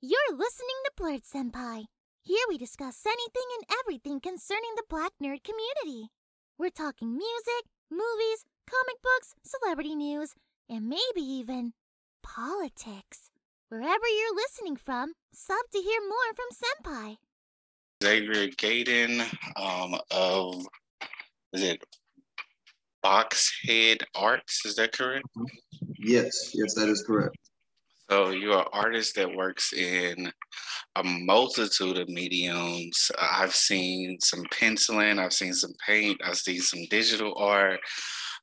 You're listening to Blerd Senpai. Here we discuss anything and everything concerning the black nerd community. We're talking music, movies, comic books, celebrity news, and maybe even politics. Wherever you're listening from, sub to hear more from Senpai. Xavier Gaden um, of is it Boxhead Arts? Is that correct? Yes, yes, that is correct. So you're an artist that works in a multitude of mediums. I've seen some penciling, I've seen some paint, I've seen some digital art.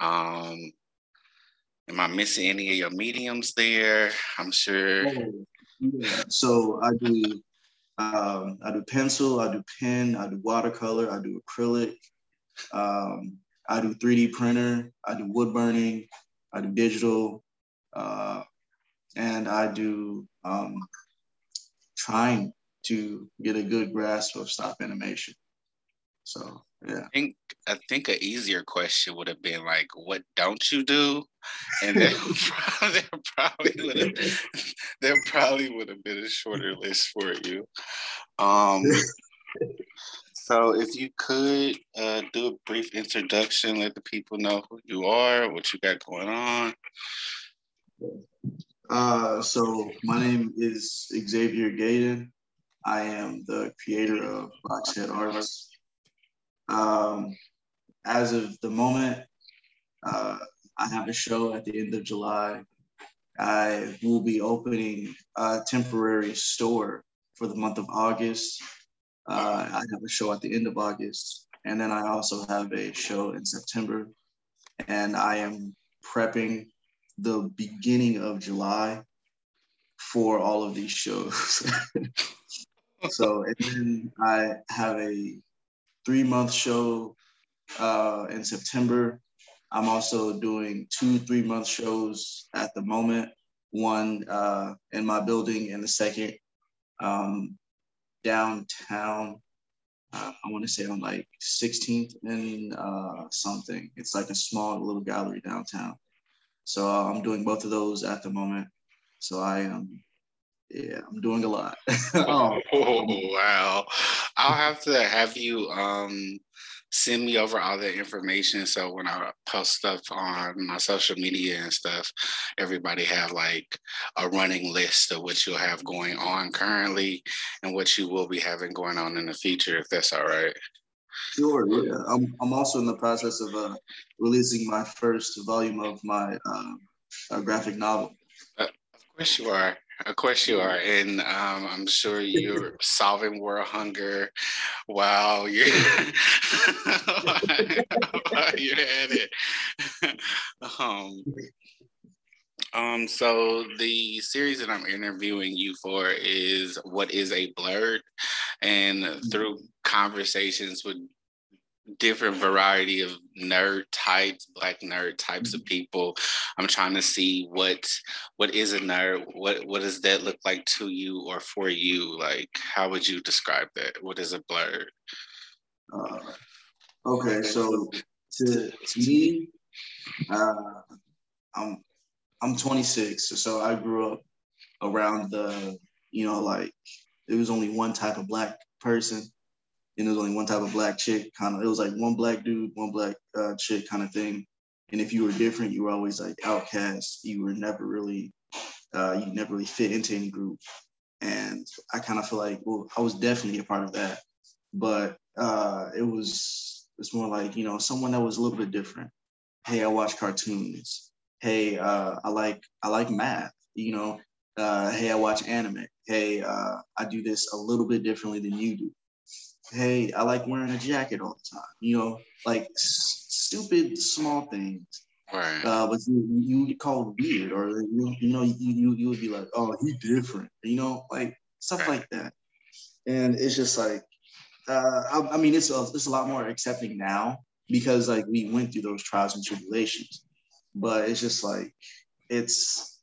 Um, am I missing any of your mediums there? I'm sure. Oh. So I do um, I do pencil, I do pen, I do watercolor, I do acrylic, um, I do 3D printer, I do wood burning, I do digital, uh, and I do um, trying to get a good grasp of stop animation. So yeah. I think I think an easier question would have been like, "What don't you do?" And there probably would have there probably would have been a shorter list for you. Um, so if you could uh, do a brief introduction, let the people know who you are, what you got going on. Uh, so my name is Xavier Gaden. I am the creator of Boxhead Arts. Um, as of the moment, uh, I have a show at the end of July. I will be opening a temporary store for the month of August. Uh, I have a show at the end of August, and then I also have a show in September. And I am prepping the beginning of July for all of these shows. so, and then I have a three month show uh, in September. I'm also doing two three month shows at the moment. One uh, in my building, and the second um, downtown. Uh, I want to say on like 16th and uh, something. It's like a small little gallery downtown. So uh, I'm doing both of those at the moment. So I am, yeah, I'm doing a lot. oh, oh, wow! I'll have to have you um, send me over all the information so when I post stuff on my social media and stuff, everybody have like a running list of what you'll have going on currently and what you will be having going on in the future, if that's all right. Sure. Yeah. I'm, I'm also in the process of uh, releasing my first volume of my uh, graphic novel. Uh, of course you are. Of course you are, and um, I'm sure you're solving world hunger while you're while you're at it. um, um, so the series that I'm interviewing you for is what is a blerd, and through conversations with different variety of nerd types black nerd types of mm-hmm. people. I'm trying to see what what is a nerd? What what does that look like to you or for you? Like how would you describe that? What is a blerd uh, okay so to, to me uh, i'm i'm 26 so i grew up around the you know like it was only one type of black person and there was only one type of black chick. Kind of, it was like one black dude, one black uh, chick kind of thing. And if you were different, you were always like outcast. You were never really, uh, you never really fit into any group. And I kind of feel like, well, I was definitely a part of that, but uh, it was it's more like you know someone that was a little bit different. Hey, I watch cartoons. Hey, uh, I like I like math. You know, uh, hey, I watch anime. Hey, uh, I do this a little bit differently than you do hey, I like wearing a jacket all the time. You know, like s- stupid small things. Right. Uh, but you you get called weird, or you, you know you, you you would be like, oh, he different. You know, like stuff right. like that. And it's just like, uh, I, I mean, it's a, it's a lot more accepting now because like we went through those trials and tribulations. But it's just like it's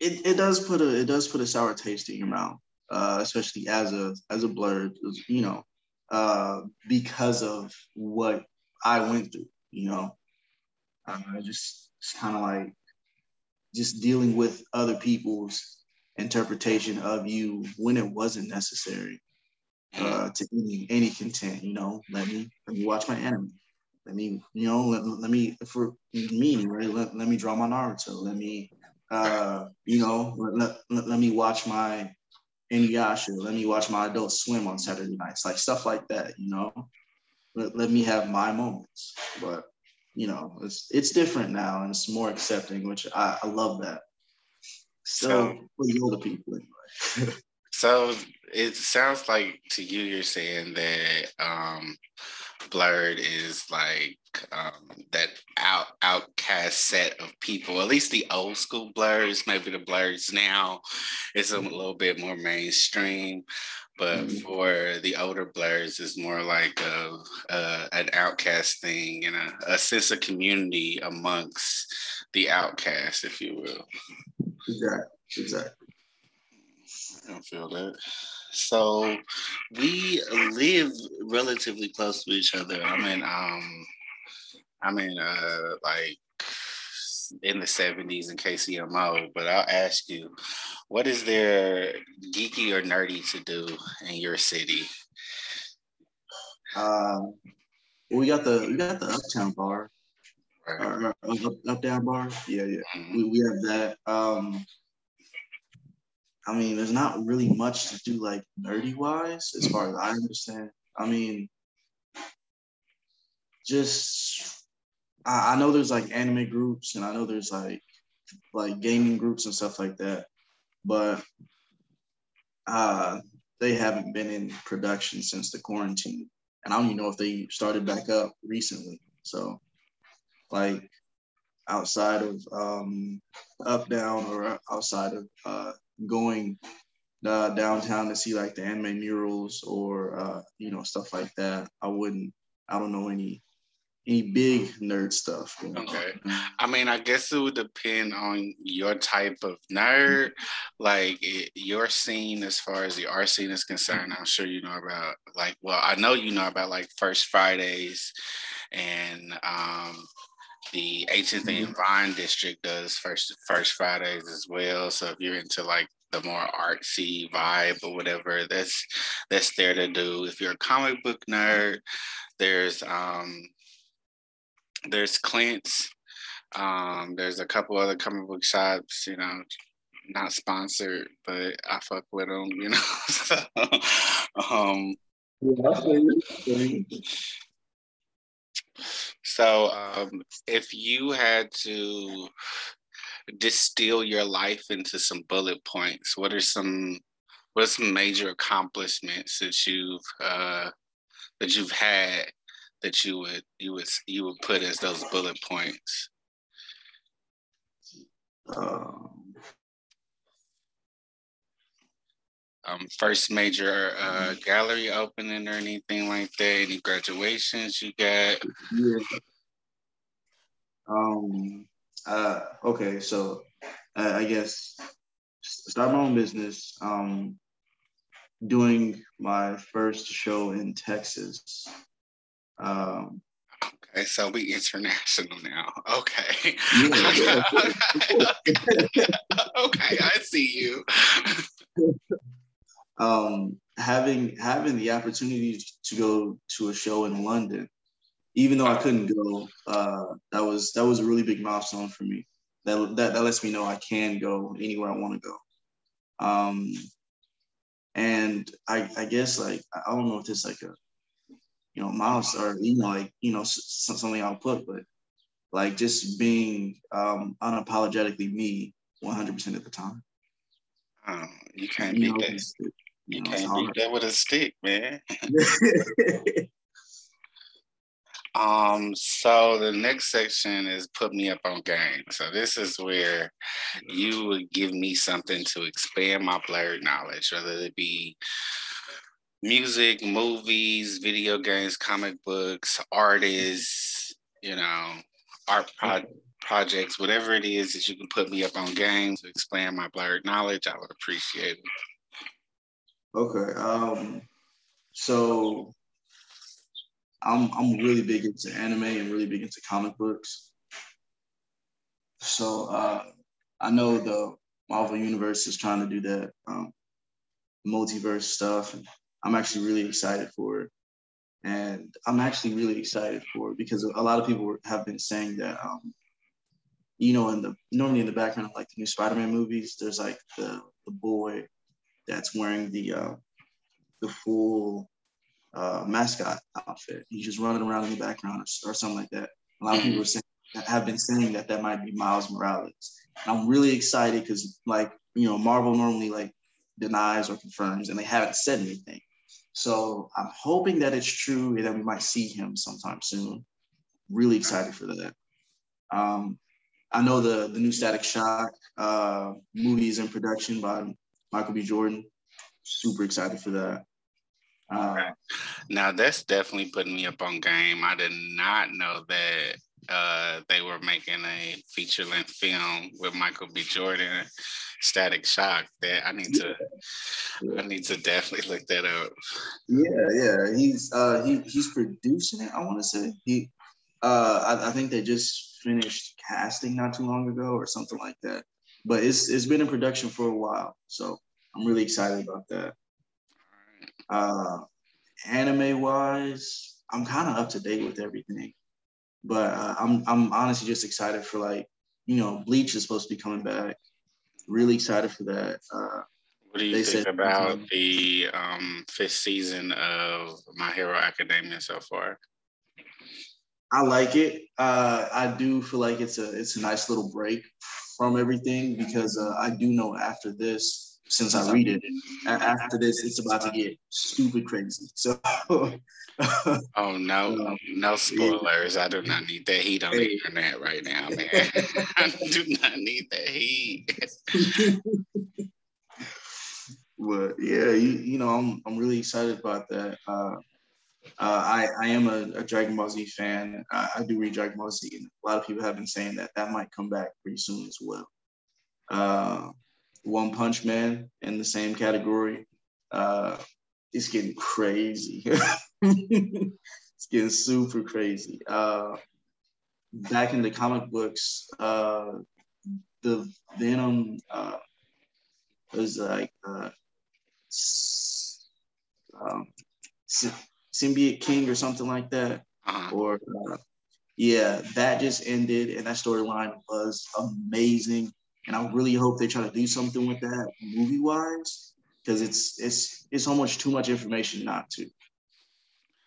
it, it does put a it does put a sour taste in your mouth uh, especially as a as a blerd, you know, uh, because of what I went through. You know, uh, just kind of like just dealing with other people's interpretation of you when it wasn't necessary uh, to any any content. You know, let me let me watch my anime. Let me, you know, let, let me for me, right? Let, let me draw my Naruto. Let me, uh, you know, let, let, let me watch my Inuyasha. Let me watch my Adult Swim on Saturday nights, like stuff like that. You know, let, let me have my moments. But you know, it's it's different now and it's more accepting, which I, I love that. So, so for the older people anyway. so it sounds like to you you're saying that um blerd is like um, that out outcast set of people. At least the old school blerds, maybe the blerds now is a little bit more mainstream. But mm-hmm. for the older blerds, it's more like a, a an outcast thing and a, a sense of community amongst the outcast, if you will. Exactly. Exactly. I feel that. So we live relatively close to each other. I mean, um, I mean, uh, like in the 70s in KCMO, but I'll ask you, what is there geeky or nerdy to do in your city? Um, we got the we got the Uptown Bar, right. uh, up, up down bar. Yeah, yeah. Mm-hmm. We, we have that. Um, I mean, there's not really much to do like nerdy wise, as far as I understand. I mean, just I, I know there's like anime groups and I know there's like like gaming groups and stuff like that, but uh, they haven't been in production since the quarantine, and I don't even know if they started back up recently. So, like outside of um, up down or outside of uh, going uh, downtown to see like the anime murals or uh, you know stuff like that. I wouldn't. I don't know any any big nerd stuff. Okay. I mean, I guess it would depend on your type of nerd. Like it, your scene, as far as the art scene is concerned, I'm sure you know about. Like, well, I know you know about like First Fridays, and um, the 18th and mm-hmm. Vine District does First First Fridays as well. So if you're into like the more artsy vibe or whatever, that's that's there to do. If you're a comic book nerd, there's um there's Clint's. Um, there's a couple other comic book shops, you know, not sponsored, but I fuck with them, you know. so, um, so um, if you had to distill your life into some bullet points, what are some what are some major accomplishments that you've uh, that you've had that you would you would you would put as those bullet points? Um, um, first major uh, gallery opening or anything like that? Any graduations you got? Yeah. Um. Uh. Okay. So, uh, I guess start my own business. Um. Doing my first show in Texas. Um, okay, so we international now. Okay. Yeah, okay, I see you. um, having having the opportunity to go to a show in London, even though I couldn't go, uh, that was that was a really big milestone for me. That that, that lets me know I can go anywhere I want to go. Um, and I I guess like I don't know if it's like a you know, miles or you know, like you know, something I'll put, but like just being um, unapologetically me 100% of the time. Oh, you can't you beat know, that. You, you know, can't beat that with a stick, man. um. So the next section is put me up on game. So this is where you would give me something to expand my blerd knowledge, whether it be music, movies, video games, comic books, artists, you know, art pro- projects, whatever it is that you can put me up on games to expand my blerd knowledge, I would appreciate it. Okay. Um, so I'm I'm really big into anime and really big into comic books. So uh, I know the Marvel Universe is trying to do that um, multiverse stuff. And I'm actually really excited for it. And I'm actually really excited for it because a lot of people have been saying that, um, you know, in the normally in the background of like the new Spider-Man movies, there's like the the boy that's wearing the uh, the full uh, mascot outfit. He's just running around in the background or, or something like that. A lot of people saying, have been saying that that might be Miles Morales. And I'm really excited because, like, you know, Marvel normally like denies or confirms, and they haven't said anything. So I'm hoping that it's true and that we might see him sometime soon. Really excited for that. Um, I know the the new Static Shock uh, movie is in production by Michael B. Jordan. Super excited for that. Uh, now that's definitely putting me up on game. I did not know that uh, they were making a feature length film with Michael B. Jordan, Static Shock. That I need to, yeah. I need to definitely look that up. Yeah, yeah, he's uh, he he's producing it. I want to say he, uh, I, I think they just finished casting not too long ago or something like that. But it's it's been in production for a while, so I'm really excited about that. Uh, anime wise, I'm kind of up to date with everything. But uh, I'm I'm honestly just excited for like you know Bleach is supposed to be coming back. Really excited for that. Uh, what do you think about the um, fifth season of My Hero Academia so far? I like it. Uh, I do feel like it's a it's a nice little break from everything because uh, I do know after this since I read it. After this, it's about to get stupid crazy. So. oh no, no spoilers! I do not need that heat on the internet right now, man. I do not need that heat. but yeah, you, you know, I'm I'm really excited about that. Uh, uh, I, I am a, a, Dragon Ball Z fan. I, I, do read Dragon Ball Z, and a lot of people have been saying that that might come back pretty soon as well. Uh, one Punch Man in the same category. Uh, it's getting crazy. it's getting super crazy. Uh, back in the comic books, uh, the Venom was like uh, um, Symbiote King or something like that. Uh-huh. Or uh, yeah, that just ended, and that storyline was amazing and I really hope they try to do something with that movie wise because it's it's it's almost too much information not to.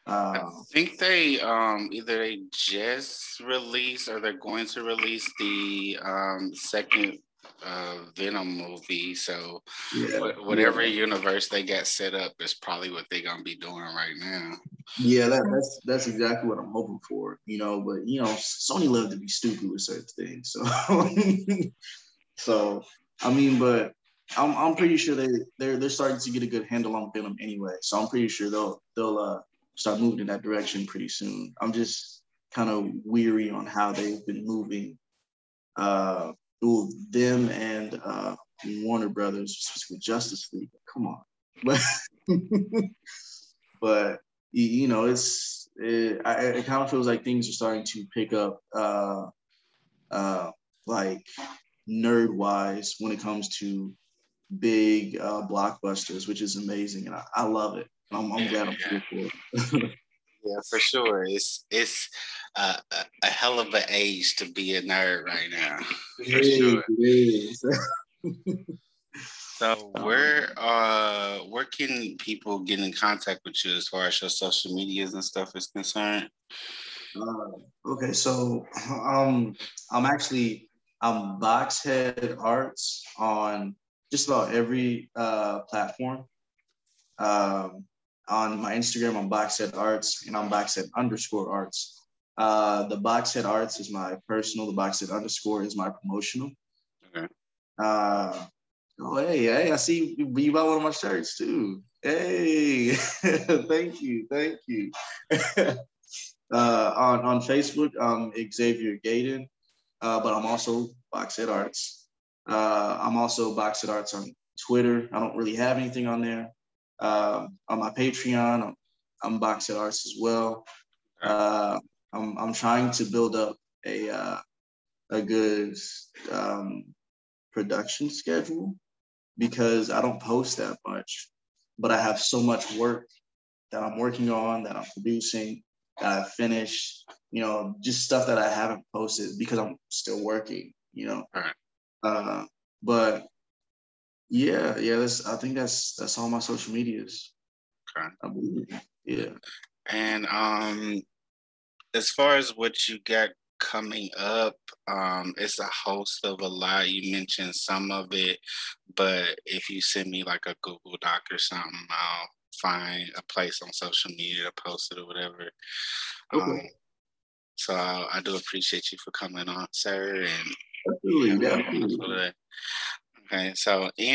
Uh, I think they um, either they just released or they're going to release the um, second uh, Venom movie. So yeah, whatever yeah. universe they got set up is probably what they're gonna be doing right now. Yeah, that, that's that's exactly what I'm hoping for. You know, but you know, Sony love to be stupid with certain things. So So I mean, but I'm I'm pretty sure they they're they're starting to get a good handle on Venom anyway. So I'm pretty sure they'll they'll uh, start moving in that direction pretty soon. I'm just kind of weary on how they've been moving. Uh, them and uh, Warner Brothers with Justice League. Come on, but but you know it's it, it kind of feels like things are starting to pick up. Uh, uh, like nerd wise when it comes to big uh, blockbusters, which is amazing, and I, I love it. I'm, I'm glad I'm here for it. yeah, for sure. It's it's uh, a, a, hell of an age to be a nerd right now. For sure. so where uh where can people get in contact with you as far as your social medias and stuff is concerned? Uh, okay, so um I'm actually I'm Boxhead Arts on just about every uh, platform. Um, on my Instagram, I'm Boxhead Arts, and I'm Boxhead underscore Arts. Uh, the Boxhead Arts is my personal. The Boxhead underscore is my promotional. Okay. Uh, oh, hey, hey! I see you you bought one of my shirts too. Hey, thank you, thank you. uh, on on Facebook, um, Xavier Gaden uh, but I'm also Boxhead Arts. Uh, I'm also Boxhead Arts on Twitter. I don't really have anything on there. Uh, on my Patreon, I'm, I'm Arts as well. Uh, I'm, I'm trying to build up a uh, a good um, production schedule because I don't post that much, but I have so much work that I'm working on, that I'm producing, that I finished, you know, just stuff that I haven't posted because I'm still working, you know. Right. Uh, but yeah, yeah, that's I think that's that's all my social medias. Okay. I believe. Yeah. And um as far as what you got coming up, um, it's a host of a lot. You mentioned some of it, but if you send me like a Google Doc or something, I'll find a place on social media to post it or whatever. Okay. Um, so I, I do appreciate you for coming on, sir. And Absolutely, yeah, definitely. Okay, so in